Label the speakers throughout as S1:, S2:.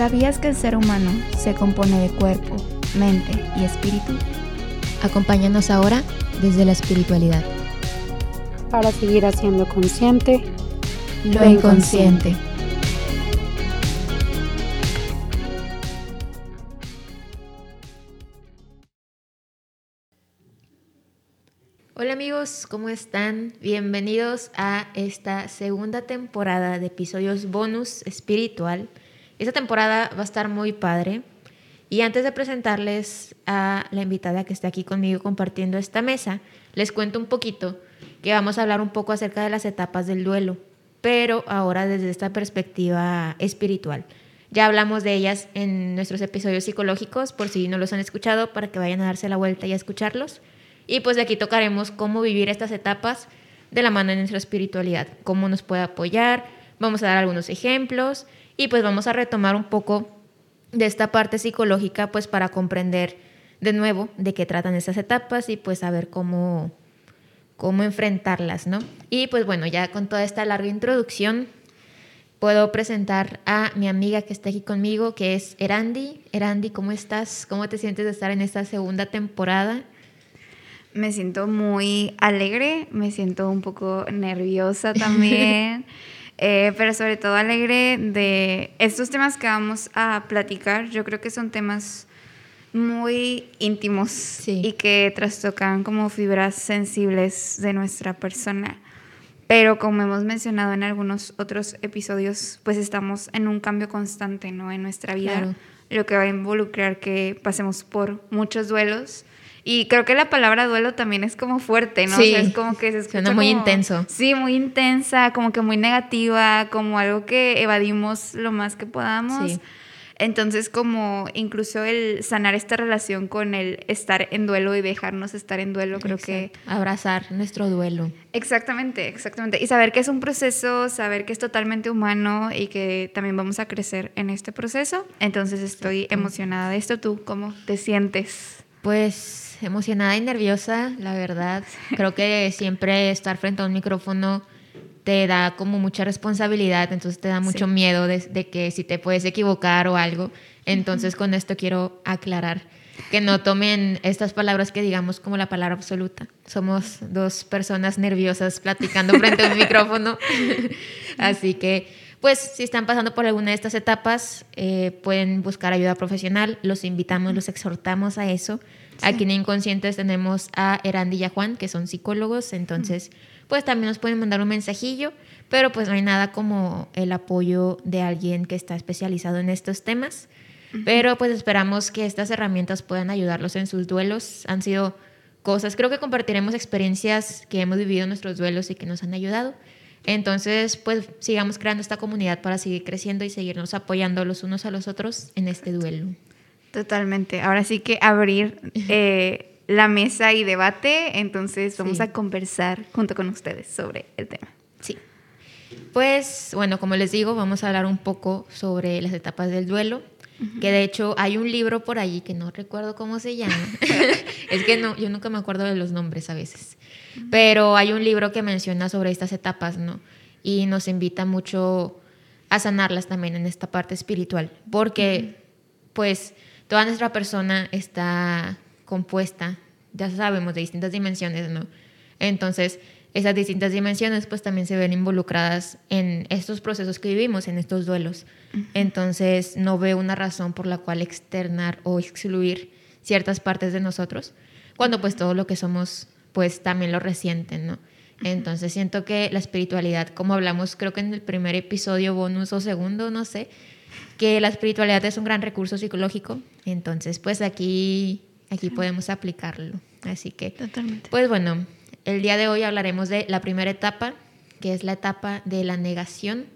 S1: ¿Sabías que el ser humano se compone de cuerpo, mente y espíritu?
S2: Acompáñanos ahora desde la espiritualidad.
S3: Para seguir haciendo consciente
S2: lo inconsciente. Hola amigos, ¿cómo están? Bienvenidos a esta segunda temporada de episodios bonus espiritual. Esta temporada va a estar muy padre. Y antes de presentarles a la invitada que está aquí conmigo compartiendo esta mesa, les cuento un poquito que vamos a hablar un poco acerca de las etapas del duelo, pero ahora desde esta perspectiva espiritual. Ya hablamos de ellas en nuestros episodios psicológicos, por si no los han escuchado, para que vayan a darse la vuelta y a escucharlos. Y pues de aquí tocaremos cómo vivir estas etapas de la mano de nuestra espiritualidad, cómo nos puede apoyar, vamos a dar algunos ejemplos y pues vamos a retomar un poco de esta parte psicológica pues para comprender de nuevo de qué tratan esas etapas y pues saber cómo, cómo enfrentarlas, ¿no? Y pues bueno, ya con toda esta larga introducción puedo presentar a mi amiga que está aquí conmigo, que es Erandi. Erandi, ¿cómo estás? ¿Cómo te sientes de estar en esta segunda temporada?
S4: Me siento muy alegre, me siento un poco nerviosa también, eh, pero sobre todo alegre de estos temas que vamos a platicar. Yo creo que son temas muy íntimos y que trastocan como fibras sensibles de nuestra persona. Pero como hemos mencionado en algunos otros episodios, pues estamos en un cambio constante ¿no? en nuestra vida, lo que va a involucrar que pasemos por muchos duelos y creo que la palabra duelo también es como fuerte, ¿no?
S2: Sí,
S4: es como que se
S2: escucha Suena muy intenso.
S4: Sí, muy intensa, como que muy negativa, como algo que evadimos lo más que podamos. Sí. Entonces, como incluso el sanar esta relación con el estar en duelo y dejarnos estar en duelo, creo que...
S2: Abrazar nuestro duelo.
S4: Exactamente, exactamente. Y saber que es un proceso, saber que es totalmente humano y que también vamos a crecer en este proceso. Entonces, estoy emocionada de esto. ¿Tú cómo te sientes?
S2: Pues emocionada y nerviosa, la verdad. Creo que siempre estar frente a un micrófono te da como mucha responsabilidad, entonces te da mucho miedo de, que si te puedes equivocar o algo. Entonces con esto quiero aclarar que no tomen estas palabras que digamos como la palabra absoluta. Somos dos personas nerviosas platicando frente a un micrófono. Así que, pues, si están pasando por alguna de estas etapas, eh, pueden buscar ayuda profesional. Los invitamos, los exhortamos a eso. Aquí en Inconscientes tenemos a Erandi y a Juan, que son psicólogos, entonces pues también nos pueden mandar un mensajillo, pero pues no hay nada como el apoyo de alguien que está especializado en estos temas. Pero pues esperamos que estas herramientas puedan ayudarlos en sus duelos. Han sido cosas, creo que compartiremos experiencias que hemos vivido en nuestros duelos y que nos han ayudado. Entonces, pues sigamos creando esta comunidad para seguir creciendo y seguirnos apoyando los unos a los otros en este duelo.
S4: Totalmente. Ahora sí que abrir eh, la mesa y debate, entonces vamos a conversar junto con ustedes sobre el tema.
S2: Sí. Pues bueno, como les digo, vamos a hablar un poco sobre las etapas del duelo, que de hecho hay un libro por allí que no recuerdo cómo se llama. es que no, yo nunca me acuerdo de los nombres a veces. Pero hay un libro que menciona sobre estas etapas, ¿no? Y nos invita mucho a sanarlas también en esta parte espiritual, porque pues toda nuestra persona está compuesta, ya sabemos, de distintas dimensiones, ¿no? Entonces, esas distintas dimensiones pues también se ven involucradas en estos procesos que vivimos, en estos duelos. Entonces, no veo una razón por la cual externar o excluir ciertas partes de nosotros, cuando pues todo lo que somos pues también lo resienten, ¿no? Entonces siento que la espiritualidad, como hablamos creo que en el primer episodio bonus o segundo, no sé, que la espiritualidad es un gran recurso psicológico, entonces pues aquí, aquí podemos aplicarlo. Así que, pues bueno, el día de hoy hablaremos de la primera etapa, que es la etapa de la negación.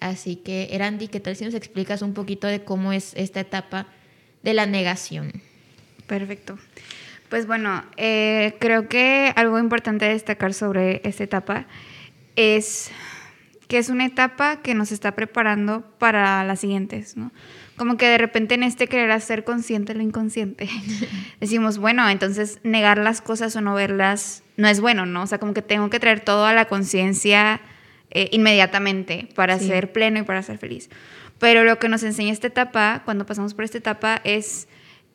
S2: Así que, Erandi, ¿qué tal si nos explicas un poquito de cómo es esta etapa de la negación?
S4: Perfecto. Pues bueno, eh, creo que algo importante destacar sobre esta etapa es que es una etapa que nos está preparando para las siguientes, ¿no? Como que de repente en este querer hacer consciente lo inconsciente, decimos, bueno, entonces negar las cosas o no verlas no es bueno, ¿no? O sea, como que tengo que traer todo a la conciencia eh, inmediatamente para ser pleno y para ser feliz. Pero lo que nos enseña esta etapa, cuando pasamos por esta etapa, es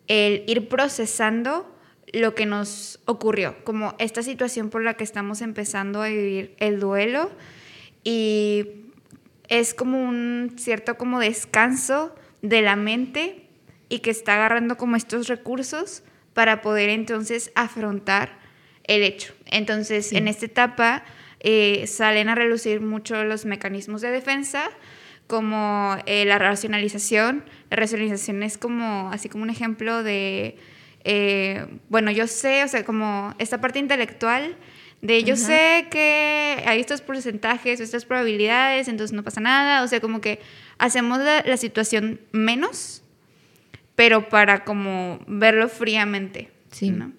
S4: el ir procesando lo que nos ocurrió, como esta situación por la que estamos empezando a vivir el duelo y es como un cierto como descanso de la mente y que está agarrando como estos recursos para poder entonces afrontar el hecho. Entonces, en esta etapa eh, salen a relucir mucho los mecanismos de defensa, como eh, la racionalización. La racionalización es como, así como un ejemplo de, eh, bueno, yo sé, o sea, como esta parte intelectual de yo sé que hay estos porcentajes, estas probabilidades, entonces no pasa nada, o sea, como que hacemos la, situación menos, pero para como verlo fríamente. Sí. ¿no?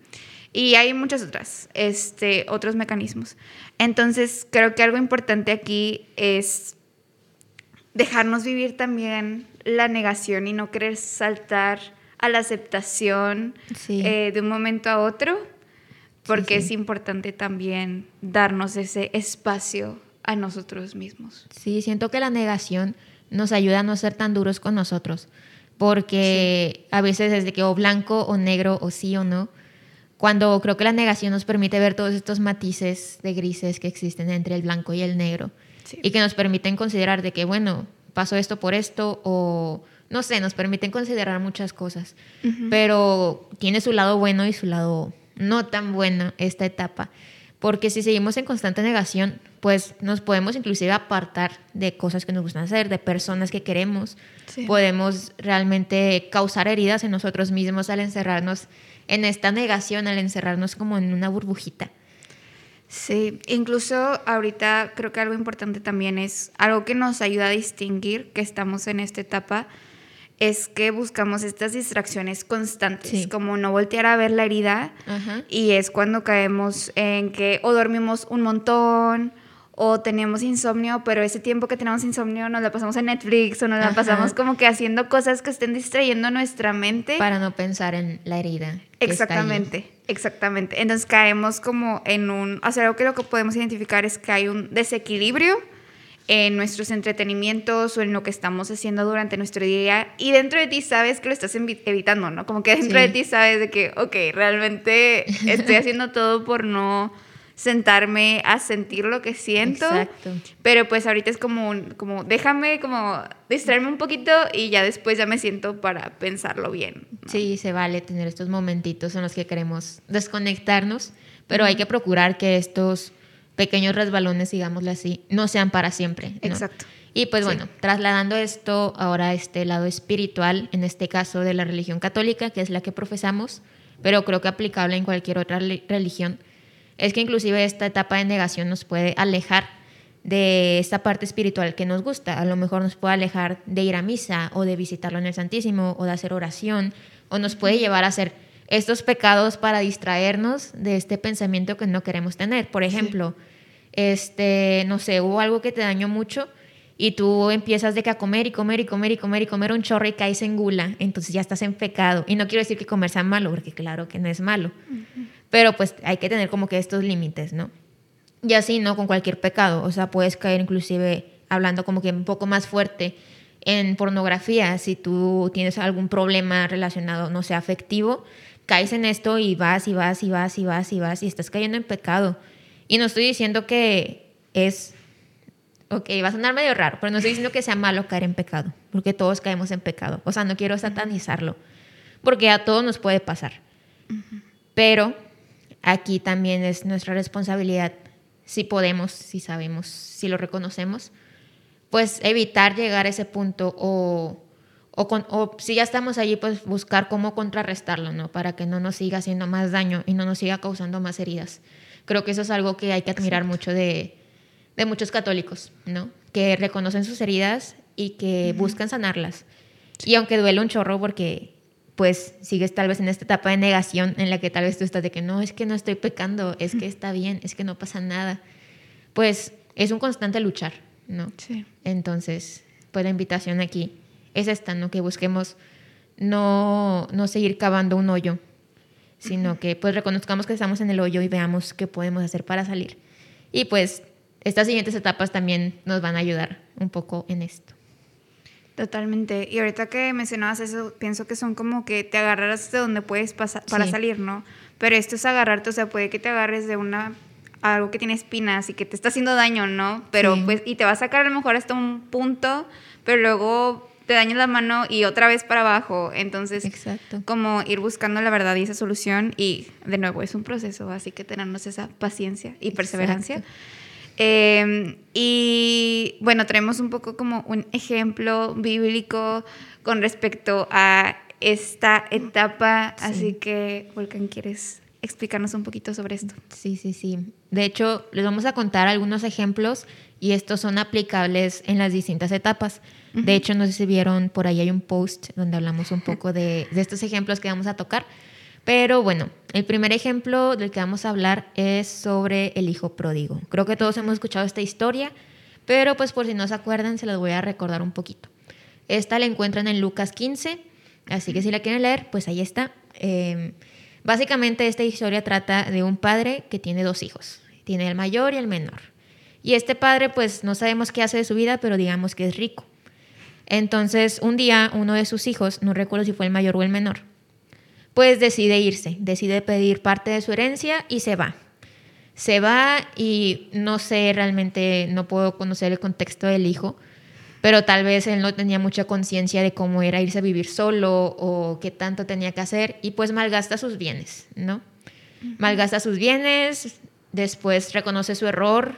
S4: Y hay muchas otras, este, otros mecanismos. Entonces, creo que algo importante aquí es dejarnos vivir también la negación y no querer saltar a la aceptación eh, de un momento a otro, porque es importante también darnos ese espacio a nosotros mismos.
S2: Sí, siento que la negación nos ayuda a no ser tan duros con nosotros, porque a veces es de que o blanco o negro o sí o no, cuando creo que la negación nos permite ver todos estos matices de grises que existen entre el blanco y el negro y que nos permiten considerar de que, bueno, pasó esto por esto o no sé, nos permiten considerar muchas cosas, pero tiene su lado bueno y su lado no tan bueno esta etapa, porque si seguimos en constante negación, pues nos podemos inclusive apartar de cosas que nos gustan hacer, de personas que queremos, podemos realmente causar heridas en nosotros mismos al encerrarnos en esta negación, al encerrarnos como en una burbujita.
S4: Sí, incluso ahorita creo que algo importante también es algo que nos ayuda a distinguir que estamos en esta etapa, es que buscamos estas distracciones constantes, como no voltear a ver la herida y es cuando caemos en que o dormimos un montón o tenemos insomnio, pero ese tiempo que tenemos insomnio nos la pasamos en Netflix o nos la pasamos como que haciendo cosas que estén distrayendo nuestra mente.
S2: Para no pensar en la herida.
S4: Exactamente, exactamente. Entonces caemos como en un, o sea, algo que lo que podemos identificar es que hay un desequilibrio en nuestros entretenimientos o en lo que estamos haciendo durante nuestro día y dentro de ti sabes que lo estás evitando, ¿no? Como que dentro de ti sabes de que, ok, realmente estoy haciendo todo por no sentarme a sentir lo que siento. Exacto. Pero pues ahorita es como, como déjame como distraerme un poquito y ya después ya me siento para pensarlo bien.
S2: Sí, se vale tener estos momentitos en los que queremos desconectarnos, pero hay que procurar que estos pequeños resbalones, digámoslo así, no sean para siempre.
S4: Exacto.
S2: Y pues bueno, trasladando esto ahora a este lado espiritual, en este caso de la religión católica, que es la que profesamos, pero creo que aplicable en cualquier otra religión, es que inclusive esta etapa de negación nos puede alejar de esta parte espiritual que nos gusta. A lo mejor nos puede alejar de ir a misa o de visitarlo en el Santísimo o de hacer oración o nos puede llevar a hacer estos pecados para distraernos de este pensamiento que no queremos tener. Por ejemplo, este, no sé, hubo algo que te dañó mucho y tú empiezas de que a comer y comer y comer y comer y comer un chorro y caes en gula, entonces ya estás en pecado. Y no quiero decir que comer sea malo, porque claro que no es malo. Pero pues hay que tener como que estos límites, ¿no? Y así, ¿no? Con cualquier pecado. O sea, puedes caer inclusive hablando como que un poco más fuerte en pornografía. Si tú tienes algún problema relacionado, no sé, afectivo, caes en esto y vas y vas y vas y vas y vas y estás cayendo en pecado. Y no estoy diciendo que es, ok, va a sonar medio raro, pero no estoy diciendo que sea malo caer en pecado, porque todos caemos en pecado. O sea, no quiero satanizarlo, porque a todos nos puede pasar. Pero aquí también es nuestra responsabilidad, si podemos, si sabemos, si lo reconocemos, pues evitar llegar a ese punto o, o, si ya estamos allí, pues buscar cómo contrarrestarlo, ¿no? Para que no nos siga haciendo más daño y no nos siga causando más heridas. Creo que eso es algo que hay que admirar mucho de, de, muchos católicos, ¿no? Que reconocen sus heridas y que buscan sanarlas. Y aunque duele un chorro porque pues sigues tal vez en esta etapa de negación en la que tal vez tú estás de que no, es que no estoy pecando, es que está bien, es que no pasa nada. Pues es un constante luchar, ¿no? Sí. Entonces, pues la invitación aquí es esta, ¿no? Que busquemos no, no seguir cavando un hoyo, sino que pues reconozcamos que estamos en el hoyo y veamos qué podemos hacer para salir. Y pues estas siguientes etapas también nos van a ayudar un poco en esto.
S4: Totalmente. Y ahorita que mencionabas eso, pienso que son como que te agarras de donde puedes pasar para
S2: Sí.
S4: salir, ¿no? Pero esto es agarrarte, o sea, puede que te agarres de una algo que tiene espinas y que te está haciendo daño, ¿no? Pero
S2: Sí.
S4: pues y te va a sacar a lo mejor hasta un punto, pero luego te dañas la mano y otra vez para abajo. Entonces,
S2: Exacto.
S4: como ir buscando la verdad y esa solución y de nuevo es un proceso, así que tenernos esa paciencia y perseverancia.
S2: Exacto.
S4: Eh, y bueno, traemos un poco como un ejemplo bíblico con respecto a esta etapa,
S2: Sí.
S4: así que Volcan, ¿quieres explicarnos un poquito sobre esto?
S2: Sí, sí, sí. De hecho, les vamos a contar algunos ejemplos y estos son aplicables en las distintas etapas. De hecho, no sé si vieron, por ahí hay un post donde hablamos un poco de, de estos ejemplos que vamos a tocar. Pero bueno, el primer ejemplo del que vamos a hablar es sobre el hijo pródigo. Creo que todos hemos escuchado esta historia, pero pues por si no se acuerdan, se las voy a recordar un poquito. Esta la encuentran en Lucas 15, así que si la quieren leer, pues ahí está. Eh, básicamente esta historia trata de un padre que tiene dos hijos, tiene el mayor y el menor. Y este padre pues no sabemos qué hace de su vida, pero digamos que es rico. Entonces un día uno de sus hijos, no recuerdo si fue el mayor o el menor, pues decide irse, decide pedir parte de su herencia y se va. Se va y no sé realmente, no puedo conocer el contexto del hijo, pero tal vez él no tenía mucha conciencia de cómo era irse a vivir solo o qué tanto tenía que hacer y pues malgasta sus bienes, ¿no? Malgasta sus bienes, después reconoce su error,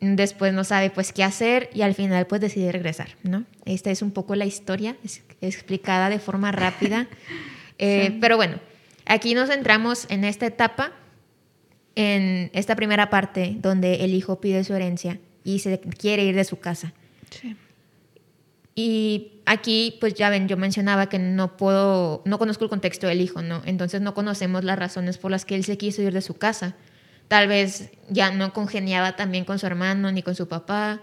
S2: después no sabe pues qué hacer y al final pues decide regresar, ¿no? Esta es un poco la historia, es explicada de forma rápida, Eh, pero bueno, aquí nos centramos en esta etapa, en esta primera parte donde el hijo pide su herencia y se quiere ir de su casa.
S4: Sí.
S2: Y aquí, pues ya ven, yo mencionaba que no puedo, no conozco el contexto del hijo, ¿no? Entonces no conocemos las razones por las que él se quiso ir de su casa. Tal vez ya no congeniaba también con su hermano ni con su papá.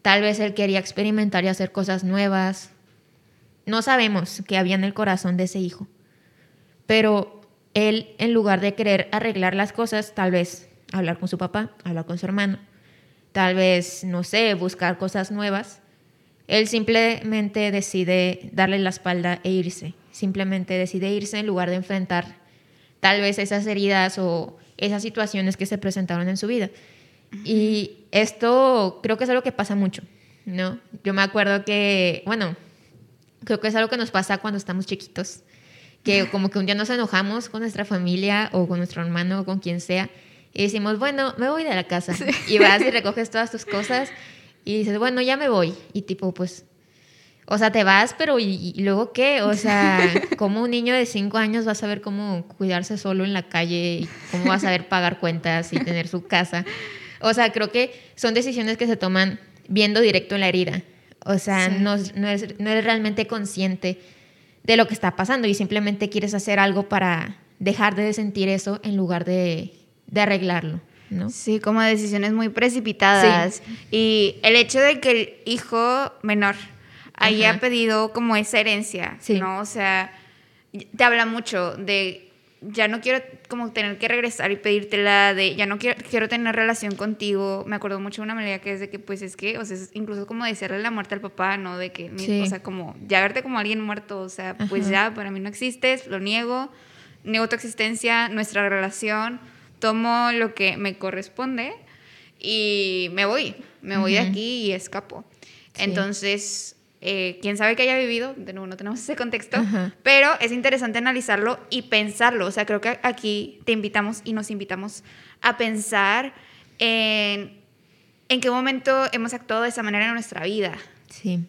S2: Tal vez él quería experimentar y hacer cosas nuevas. No sabemos qué había en el corazón de ese hijo. Pero él, en lugar de querer arreglar las cosas, tal vez hablar con su papá, hablar con su hermano, tal vez, no sé, buscar cosas nuevas, él simplemente decide darle la espalda e irse. Simplemente decide irse en lugar de enfrentar tal vez esas heridas o esas situaciones que se presentaron en su vida. Y esto creo que es algo que pasa mucho, ¿no? Yo me acuerdo que, bueno, creo que es algo que nos pasa cuando estamos chiquitos, que como que un día nos enojamos con nuestra familia o con nuestro hermano o con quien sea y decimos, bueno, me voy de la casa. Y vas y recoges todas tus cosas y dices, bueno, ya me voy. Y tipo, pues, o sea, te vas, pero ¿y, y luego qué? O sea, como un niño de cinco años va a saber cómo cuidarse solo en la calle y cómo va a saber pagar cuentas y tener su casa. O sea, creo que son decisiones que se toman viendo directo en la herida. O sea,
S4: Sí.
S2: no, no, es- no eres realmente consciente de lo que está pasando y simplemente quieres hacer algo para dejar de sentir eso en lugar de, de arreglarlo, ¿no?
S4: Sí, como decisiones muy precipitadas. Y el hecho de que el hijo menor haya
S2: Ajá.
S4: pedido como esa herencia,
S2: Sí.
S4: ¿no? O sea, te habla mucho de ya no quiero como tener que regresar y pedírtela, de ya no quiero, quiero tener relación contigo. Me acuerdo mucho de una melodía que es de que, pues es que, o sea, es incluso como desearle la muerte al papá, ¿no? De que,
S2: Sí.
S4: o sea, como ya verte como alguien muerto, o sea, pues
S2: Ajá.
S4: ya, para mí no existes, lo niego, niego tu existencia, nuestra relación, tomo lo que me corresponde y me voy, me voy de
S2: Ujú.
S4: aquí y escapo.
S2: Sí.
S4: Entonces, eh, quién sabe que haya vivido, de nuevo no tenemos ese contexto,
S2: Ajá.
S4: pero es interesante analizarlo y pensarlo. O sea, creo que aquí te invitamos y nos invitamos a pensar en en qué momento hemos actuado de esa manera en nuestra vida.
S2: Sí,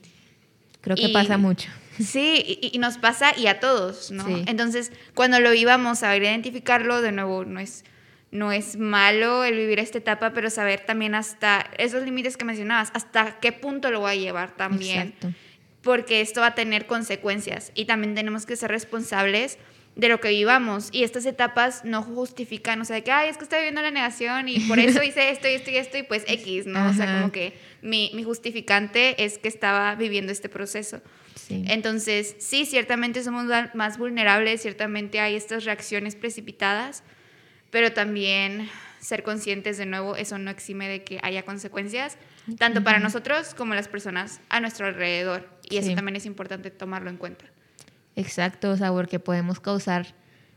S2: creo que
S4: Y-
S2: pasa mucho.
S4: Sí, y, y nos pasa y a todos, ¿no?
S2: Sí.
S4: Entonces, cuando lo íbamos a identificarlo, de nuevo, no es, no es malo el vivir esta etapa, pero saber también hasta esos límites que mencionabas, hasta qué punto lo voy a llevar también.
S2: Exacto.
S4: Porque esto va a tener consecuencias y también tenemos que ser responsables de lo que vivamos. Y estas etapas no justifican, o sea, de que, ay, es que estoy viviendo la negación y por eso hice esto y esto y esto y pues X, ¿no? O sea, como que mi, mi justificante es que estaba viviendo este proceso.
S2: Sí.
S4: Entonces, sí, ciertamente somos más vulnerables, ciertamente hay estas reacciones precipitadas, pero también ser conscientes de nuevo, eso no exime de que haya consecuencias, tanto para nosotros como las personas a nuestro alrededor. Y eso
S2: Sí.
S4: también es importante tomarlo en cuenta.
S2: Exacto, o sea, porque podemos causar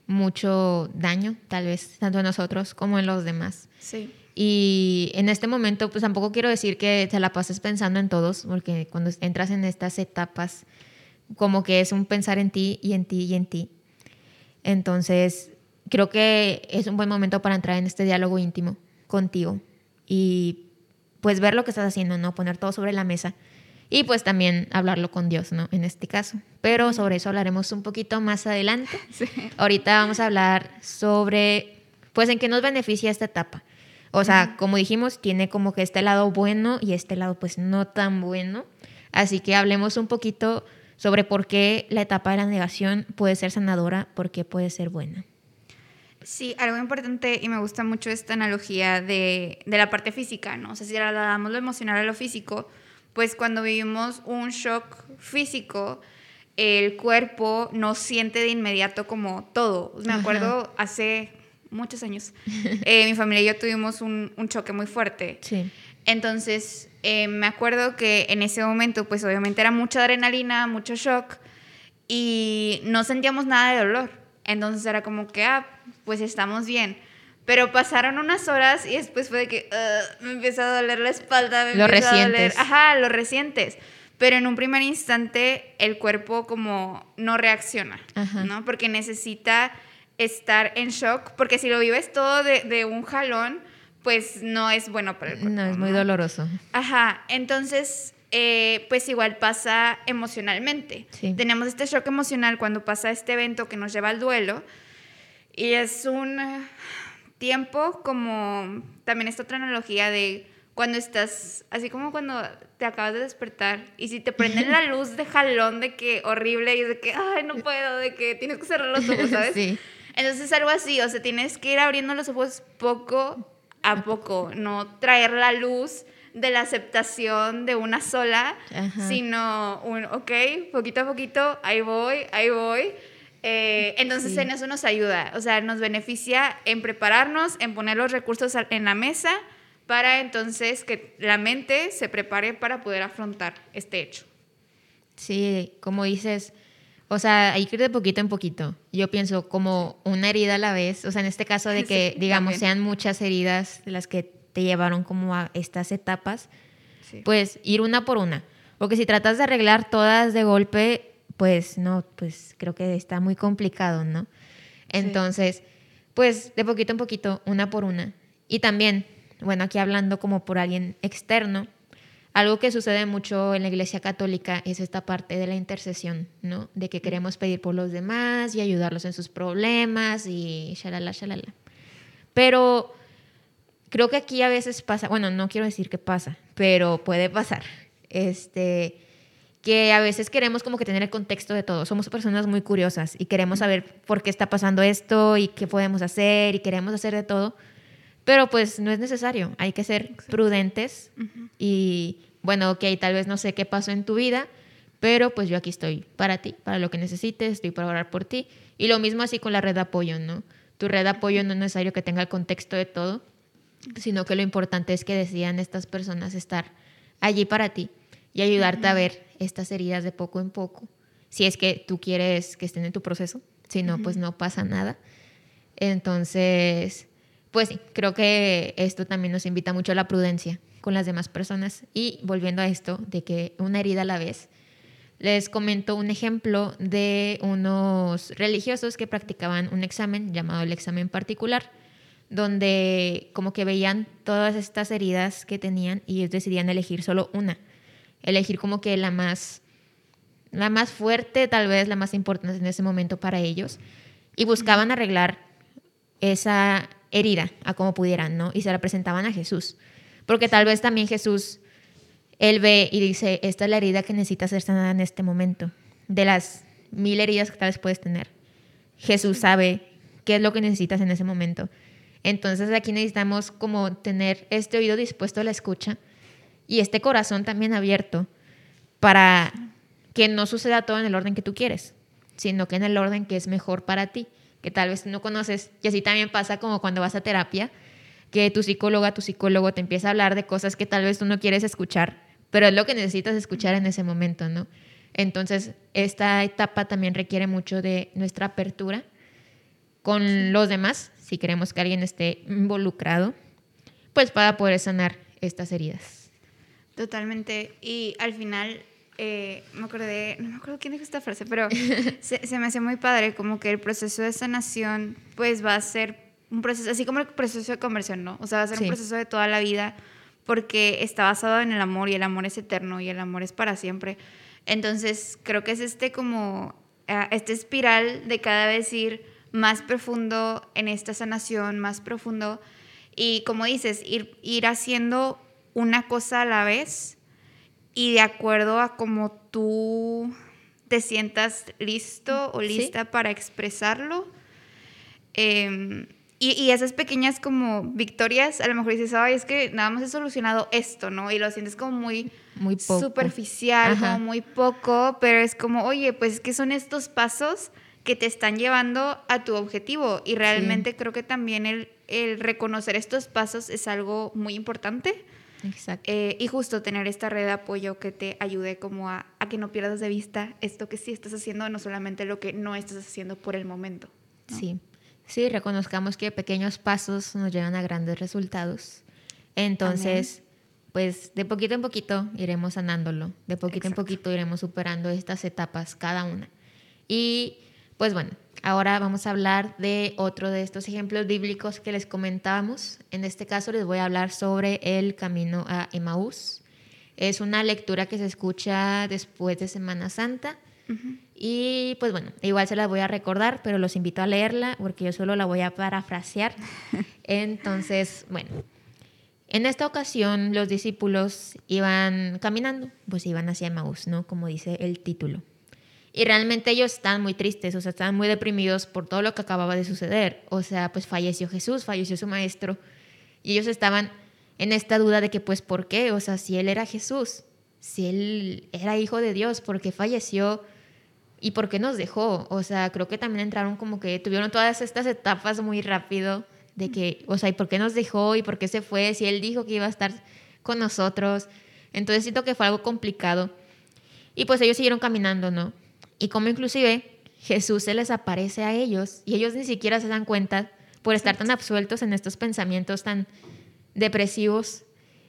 S2: mucho daño, tal vez, tanto en nosotros como en los demás.
S4: Sí.
S2: Y en este momento, pues tampoco quiero decir que te la pases pensando en todos, porque cuando entras en estas etapas, como que es un pensar en ti y en ti y en ti. Entonces, creo que es un buen momento para entrar en este diálogo íntimo contigo y pues ver lo que estás haciendo, ¿no? Poner todo sobre la mesa y pues también hablarlo con Dios, ¿no? En este caso. Pero sobre eso hablaremos un poquito más adelante.
S4: Sí.
S2: Ahorita vamos a hablar sobre, pues, en qué nos beneficia esta etapa. O sea, como dijimos, tiene como que este lado bueno y este lado, pues, no tan bueno. Así que hablemos un poquito sobre por qué la etapa de la negación puede ser sanadora, por qué puede ser buena.
S4: Sí, algo importante y me gusta mucho esta analogía de, de la parte física, ¿no? O sea, si damos lo emocional a lo físico, pues cuando vivimos un shock físico, el cuerpo no siente de inmediato como todo. Me
S2: Ajá.
S4: acuerdo hace muchos años, eh, mi familia y yo tuvimos un, un choque muy fuerte.
S2: Sí.
S4: Entonces, eh, me acuerdo que en ese momento, pues obviamente era mucha adrenalina, mucho shock y no sentíamos nada de dolor. Entonces era como que, ah, pues estamos bien. Pero pasaron unas horas y después fue de que "Ugh, me empieza a doler la espalda, me
S2: Lo
S4: empieza a doler. Ajá, lo resientes. Pero en un primer instante el cuerpo como no reacciona,
S2: Ajá.
S4: ¿no? Porque necesita estar en shock, porque si lo vives todo de, de un jalón, pues no es bueno para el cuerpo.
S2: No, es muy doloroso.
S4: Ajá, entonces, eh, pues igual pasa emocionalmente.
S2: Sí.
S4: Tenemos este shock emocional cuando pasa este evento que nos lleva al duelo y es un tiempo como, también esta otra analogía de cuando estás, así como cuando te acabas de despertar y si te prenden la luz de jalón de que horrible y es de que, ay, no puedo, de que tienes que cerrar los ojos, ¿sabes?
S2: Sí.
S4: Entonces algo así, o sea, tienes que ir abriendo los ojos poco a poco, no traer la luz de la aceptación de una sola,
S2: Ajá.
S4: sino un, ok, poquito a poquito, ahí voy, ahí voy. Eh, entonces
S2: Sí.
S4: en eso nos ayuda, o sea, nos beneficia en prepararnos, en poner los recursos en la mesa para entonces que la mente se prepare para poder afrontar este hecho.
S2: Sí, como dices, o sea, hay que ir de poquito en poquito. Yo pienso como una herida a la vez, o sea, en este caso de que,
S4: Sí,
S2: digamos,
S4: también.
S2: sean muchas heridas las que te llevaron como a estas etapas,
S4: Sí.
S2: pues ir una por una. Porque si tratas de arreglar todas de golpe, pues no, pues creo que está muy complicado, ¿no? Entonces, pues de poquito en poquito, una por una. Y también, bueno, aquí hablando como por alguien externo, algo que sucede mucho en la Iglesia Católica es esta parte de la intercesión, ¿no? De que queremos pedir por los demás y ayudarlos en sus problemas y shalala, shalala. Pero creo que aquí a veces pasa, bueno, no quiero decir que pasa, pero puede pasar. Este que a veces queremos como que tener el contexto de todo. Somos personas muy curiosas y queremos saber por qué está pasando esto y qué podemos hacer y queremos hacer de todo. Pero pues no es necesario. Hay que ser prudentes y bueno, ok, tal vez no sé qué pasó en tu vida, pero pues yo aquí estoy para ti, para lo que necesites, estoy para orar por ti. Y lo mismo así con la red de apoyo, ¿no? Tu red de apoyo no es necesario que tenga el contexto de todo, sino que lo importante es que decidan estas personas estar allí para ti y ayudarte a ver estas heridas de poco en poco, si es que tú quieres que estén en tu proceso, si no, pues no pasa nada. Entonces, pues sí, creo que esto también nos invita mucho a la prudencia con las demás personas. Y volviendo a esto de que una herida a la vez, les comento un ejemplo de unos religiosos que practicaban un examen llamado el examen particular, donde como que veían todas estas heridas que tenían y ellos decidían elegir solo una, elegir como que la más, la más fuerte, tal vez la más importante en ese momento para ellos, y buscaban arreglar esa herida a como pudieran, ¿no? Y se la presentaban a Jesús, porque tal vez también Jesús él ve y dice, esta es la herida que necesitas ser sanada en este momento. De las mil heridas que tal vez puedes tener, Jesús sabe qué es lo que necesitas en ese momento. Entonces aquí necesitamos como tener este oído dispuesto a la escucha y este corazón también abierto para que no suceda todo en el orden que tú quieres, sino que en el orden que es mejor para ti, que tal vez no conoces. Y así también pasa como cuando vas a terapia, que tu psicóloga, tu psicólogo te empieza a hablar de cosas que tal vez tú no quieres escuchar, pero es lo que necesitas escuchar en ese momento, ¿no? Entonces, esta etapa también requiere mucho de nuestra apertura con los demás, si queremos que alguien esté involucrado, pues para poder sanar estas heridas.
S4: Totalmente. Y al final, eh, me acordé, no me acuerdo quién dijo esta frase, pero se, se me hace muy padre como que el proceso de sanación, pues va a ser un proceso, así como el proceso de conversión, ¿no? O sea, va a ser
S2: Sí.
S4: un proceso de toda la vida porque está basado en el amor y el amor es eterno y el amor es para siempre. Entonces, creo que es este como, esta espiral de cada vez ir más profundo en esta sanación, más profundo y como dices, ir, ir haciendo una cosa a la vez y de acuerdo a cómo tú te sientas listo o
S2: Sí.
S4: lista para expresarlo. Em, y, y esas pequeñas como victorias, a lo mejor dices, ay, es que nada más he solucionado esto, ¿no? Y lo sientes como muy
S2: Muy poco.
S4: superficial,
S2: Ajá.
S4: como muy poco, pero es como, oye, pues es que son estos pasos que te están llevando a tu objetivo. Y realmente creo que también el, el reconocer estos pasos es algo muy importante.
S2: Exacto.
S4: Eh, y justo tener esta red de apoyo que te ayude como a, a que no pierdas de vista esto que sí estás haciendo, no solamente lo que no estás haciendo por el momento. ¿no?
S2: Sí, sí, reconozcamos que pequeños pasos nos llevan a grandes resultados. Entonces, pues de poquito en poquito iremos sanándolo, de poquito en poquito iremos superando estas etapas cada una. Y pues bueno, ahora vamos a hablar de otro de estos ejemplos bíblicos que les comentábamos. En este caso les voy a hablar sobre el camino a Emaús. Es una lectura que se escucha después de Semana Santa. Y pues bueno, igual se las voy a recordar, pero los invito a leerla porque yo solo la voy a parafrasear. Entonces, bueno, en esta ocasión los discípulos iban caminando, pues iban hacia Maús, ¿no? Como dice el título. Y realmente ellos están muy tristes, o sea, están muy deprimidos por todo lo que acababa de suceder. O sea, pues falleció Jesús, falleció su maestro. Y ellos estaban en esta duda de que, pues, ¿por qué? O sea, si él era Jesús, si él era hijo de Dios, ¿por qué falleció? ¿Y por qué nos dejó? O sea, creo que también entraron como que tuvieron todas estas etapas muy rápido de que, o sea, ¿y por qué nos dejó? ¿Y por qué se fue? Si él dijo que iba a estar con nosotros. Entonces siento que fue algo complicado. Y pues ellos siguieron caminando, ¿no? Y como inclusive Jesús se les aparece a ellos y ellos ni siquiera se dan cuenta por estar tan absueltos en estos pensamientos tan depresivos.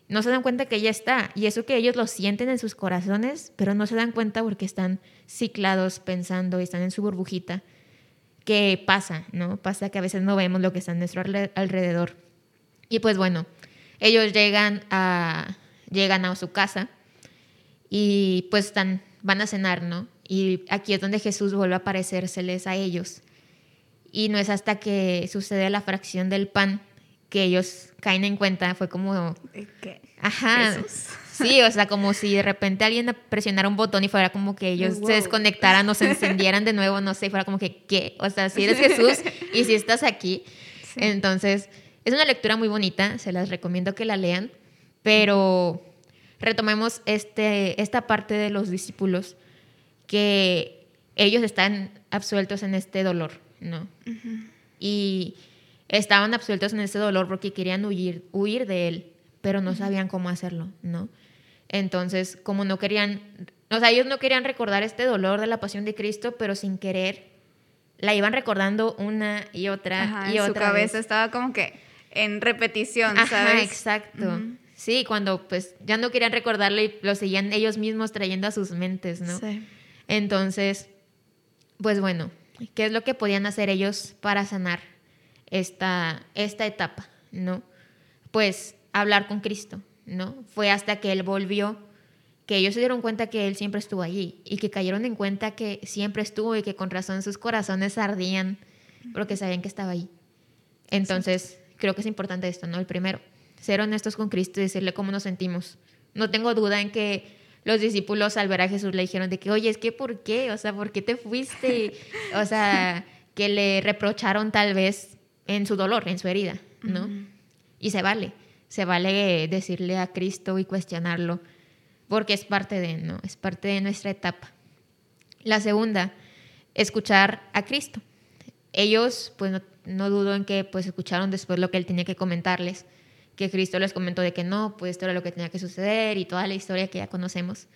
S2: No se dan cuenta que ya está. Y eso que ellos lo sienten en sus corazones, pero no se dan cuenta porque están ciclados pensando y están en su burbujita. Que pasa, ¿no? Pasa que a veces no vemos lo que está a nuestro alre- alrededor. Y pues bueno, ellos llegan a, llegan a su casa y pues van a cenar, ¿no? Y aquí es donde Jesús vuelve a aparecérseles a ellos. Y no es hasta que sucede la fracción del pan que ellos caen en cuenta. Fue como,
S4: ¿De qué?
S2: ajá.
S4: Jesús.
S2: Sí, o sea, como si de repente alguien presionara un botón y fuera como que ellos
S4: Wow.
S2: se desconectaran o se encendieran de nuevo, no sé, fuera como que, ¿qué? O sea, si eres Jesús y si estás aquí.
S4: Sí.
S2: Entonces, es una lectura muy bonita, se las recomiendo que la lean, pero retomemos este, esta parte de los discípulos que ellos están absueltos en este dolor, ¿no? Y estaban absueltos en este dolor porque querían huir, huir de él, pero no sabían cómo hacerlo, ¿no? Entonces, como no querían, o sea, ellos no querían recordar este dolor de la pasión de Cristo, pero sin querer la iban recordando una y otra
S4: Ajá,
S2: y
S4: en su
S2: otra
S4: cabeza
S2: vez.
S4: estaba como que en repetición,
S2: Ajá,
S4: ¿sabes?
S2: exacto.
S4: Ujú.
S2: Sí, cuando pues ya no querían recordarlo y lo seguían ellos mismos trayendo a sus mentes, ¿no?
S4: Sí.
S2: Entonces, pues bueno, ¿qué es lo que podían hacer ellos para sanar esta, esta etapa, ¿no? Pues hablar con Cristo, ¿no? Fue hasta que Él volvió que ellos se dieron cuenta que Él siempre estuvo allí y que cayeron en cuenta que siempre estuvo y que con razón sus corazones ardían porque sabían que estaba ahí. Entonces, creo que es importante esto, ¿no? El primero, ser honestos con Cristo y decirle cómo nos sentimos. No tengo duda en que los discípulos al ver a Jesús le dijeron de que, oye, es que ¿por qué? O sea, ¿por qué te fuiste? O sea, que le reprocharon tal vez en su dolor, en su herida, ¿no? Y se vale, se vale decirle a Cristo y cuestionarlo, porque es parte de, ¿no? Es parte de nuestra etapa. La segunda, escuchar a Cristo. ellos, pues no, no, dudo en que pues escucharon después lo que él tenía que comentarles, que Cristo les comentó de que no, pues esto era lo que tenía que suceder y toda la historia que ya conocemos.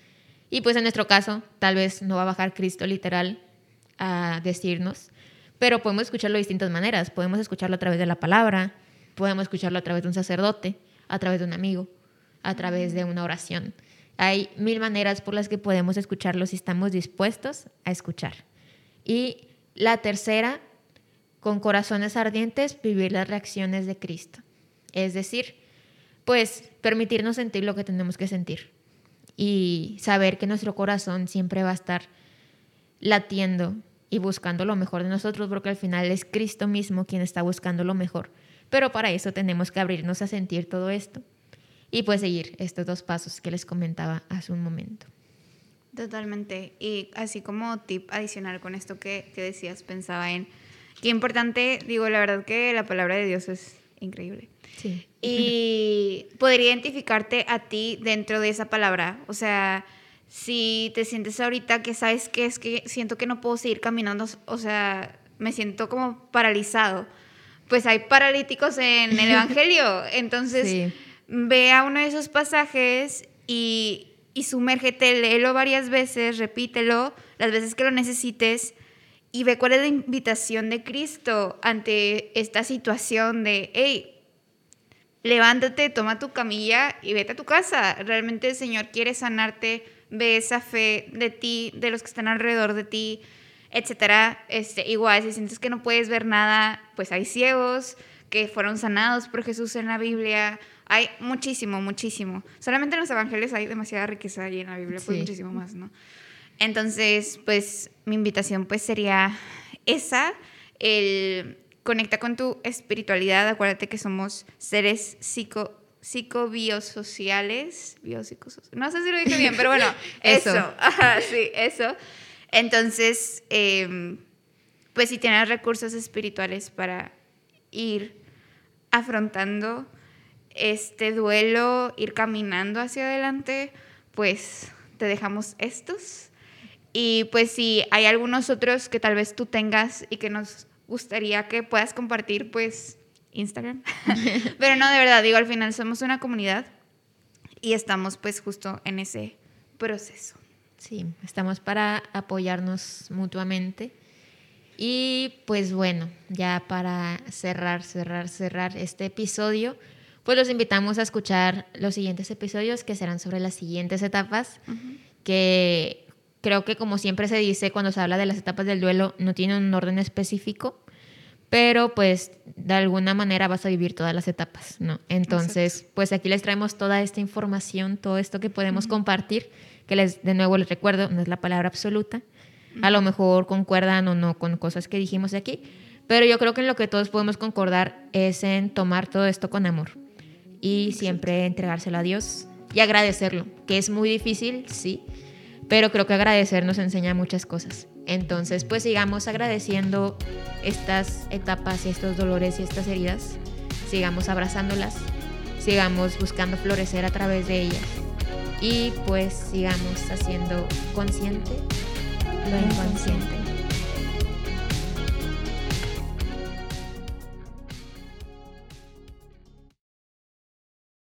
S2: Y pues en nuestro caso, tal vez no va a bajar Cristo literal a decirnos, pero podemos escucharlo de distintas maneras. Podemos escucharlo a través de la palabra, podemos escucharlo a través de un sacerdote, a través de un amigo, a través de una oración. Hay mil maneras por las que podemos escucharlo si estamos dispuestos a escuchar. Y la tercera, con corazones ardientes, vivir las reacciones de Cristo. Es decir, pues permitirnos sentir lo que tenemos que sentir y saber que nuestro corazón siempre va a estar latiendo y buscando lo mejor de nosotros, porque al final es Cristo mismo quien está buscando lo mejor. Pero para eso tenemos que abrirnos a sentir todo esto y pues seguir estos dos pasos que les comentaba hace un momento.
S4: Totalmente. Y así como tip adicional con esto que, que decías, pensaba en qué importante, digo, la verdad que la palabra de Dios es increíble.
S2: Sí.
S4: Y poder identificarte a ti dentro de esa palabra. O sea, si te sientes ahorita que sabes que es que siento que no puedo seguir caminando, o sea, me siento como paralizado. Pues hay paralíticos en el Evangelio. Entonces, ve a uno de esos pasajes y, y sumérgete, léelo varias veces, repítelo las veces que lo necesites y ve cuál es la invitación de Cristo ante esta situación de, hey, levántate, toma tu camilla y vete a tu casa. Realmente el Señor quiere sanarte, ve esa fe de ti, de los que están alrededor de ti, etcétera. Este, igual, si sientes que no puedes ver nada, pues hay ciegos que fueron sanados por Jesús en la Biblia. Hay muchísimo, muchísimo. Solamente en los evangelios hay demasiada riqueza ahí en la Biblia, pues muchísimo más, ¿no? Entonces, pues mi invitación pues sería esa, el conecta con tu espiritualidad, acuérdate que somos seres psico psicobiosociales, biopsicosociales, no sé si lo dije bien, pero bueno, eso, sí, eso. Entonces, em, pues si tienes recursos espirituales para ir afrontando este duelo, ir caminando hacia adelante, pues te dejamos estos. Y pues si hay algunos otros que tal vez tú tengas y que nos gustaría que puedas compartir, pues Instagram. Pero no, de verdad, digo, al final somos una comunidad y estamos pues justo en ese proceso.
S2: Sí, estamos para apoyarnos mutuamente. Y pues bueno, ya para cerrar, cerrar, cerrar este episodio, pues los invitamos a escuchar los siguientes episodios que serán sobre las siguientes etapas, que creo que como siempre se dice cuando se habla de las etapas del duelo, no tienen un orden específico, pero pues de alguna manera vas a vivir todas las etapas, ¿no? Entonces, pues aquí les traemos toda esta información, todo esto que podemos compartir, que les de nuevo les recuerdo, no es la palabra absoluta, a lo mejor concuerdan o no con cosas que dijimos aquí, pero yo creo que en lo que todos podemos concordar es en tomar todo esto con amor y siempre entregárselo a Dios y agradecerlo, que es muy difícil, sí, pero creo que agradecer nos enseña muchas cosas. Entonces, pues sigamos agradeciendo estas etapas y estos dolores y estas heridas, sigamos abrazándolas, sigamos buscando florecer a través de ellas y pues sigamos haciendo consciente lo inconsciente.